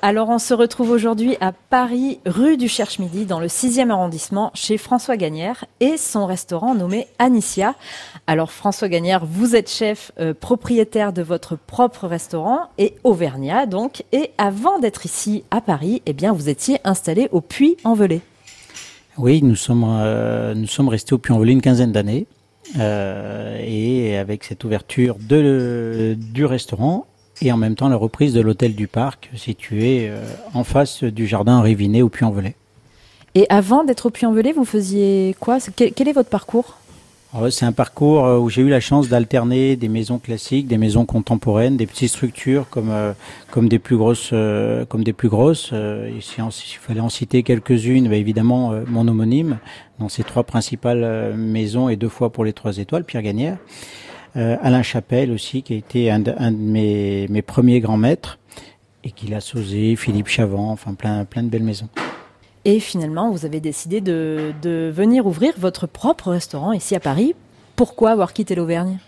Alors on se retrouve aujourd'hui à Paris, rue du Cherche-Midi, dans le 6e arrondissement, chez François Gagnère et son restaurant nommé Anicia. Alors François Gagnère, vous êtes chef euh, propriétaire de votre propre restaurant et auvergnat donc. Et avant d'être ici à Paris, eh bien vous étiez installé au Puy-en-Velay. Oui, nous sommes, euh, restés au Puy-en-Velay une quinzaine d'années. Euh, et avec cette ouverture de, du restaurant et en même temps la reprise de l'hôtel du Parc situé euh, en face du jardin Riviné au Puy-en-Velay. Et avant d'être au Puy-en-Velay, vous faisiez quoi? Quel, quel est votre parcours? C'est un parcours euh, où j'ai eu la chance d'alterner des maisons classiques, des maisons contemporaines, des petites structures comme euh, comme des plus grosses comme des plus grosses. Il fallait en citer quelques-unes, bah, évidemment mon homonyme dans ces trois principales maisons et deux fois pour les trois étoiles, Pierre Gagnère. Euh, Alain Chapelle aussi, qui a été un de, mes, mes, premiers grands maîtres, et qui l'a sausé, Philippe Chavant, enfin plein, plein de belles maisons. Et finalement, vous avez décidé de, de venir ouvrir votre propre restaurant ici à Paris. Pourquoi avoir quitté l'Auvergne?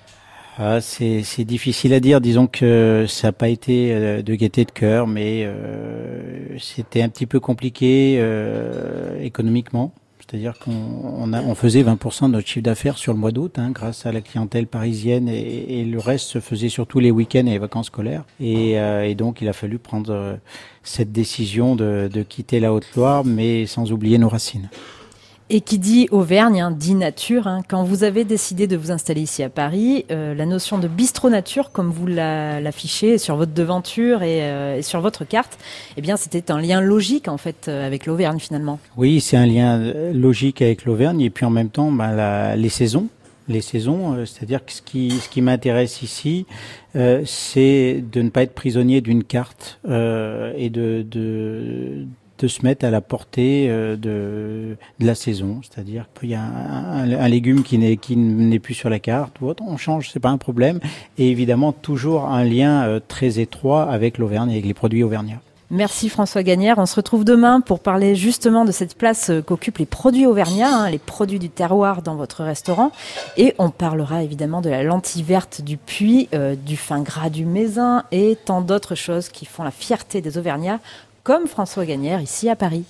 Ah, c'est difficile à dire. Disons que ça n'a pas été euh, de gaieté de cœur, mais euh, c'était un petit peu compliqué euh, économiquement. C'est-à-dire qu'on on, faisait 20% de notre chiffre d'affaires sur le mois d'août, hein, grâce à la clientèle parisienne, et, le reste se faisait surtout les week-ends et les vacances scolaires. Et, euh, donc, il a fallu prendre euh, cette décision de quitter la Haute-Loire, mais sans oublier nos racines. Et qui dit Auvergne, hein, dit nature. Hein. Quand vous avez décidé de vous installer ici à Paris, euh, la notion de bistrot nature, comme vous l'affichez sur votre devanture euh, et, sur votre carte, eh bien, c'était un lien logique en fait euh, avec l'Auvergne finalement. Oui, c'est un lien logique avec l'Auvergne et puis en même temps, bah, les saisons. Les saisons, c'est-à-dire que ce qui, m'intéresse ici, c'est de ne pas être prisonnier d'une carte et de de se mettre à la portée euh, de, la saison. C'est-à-dire qu'il y a un, légume qui n'est qui n'est plus sur la carte ou autre, on change, c'est pas un problème. Et évidemment toujours un lien euh, très étroit avec l'Auvergne, avec les produits auvergnats. Merci François Gagnère. On se retrouve demain pour parler justement de cette place euh, qu'occupent les produits auvergnats, hein, les produits du terroir dans votre restaurant. Et on parlera évidemment de la lentille verte du puits, du fin gras du Mézin et tant d'autres choses qui font la fierté des Auvergnats comme François Gagnère ici à Paris.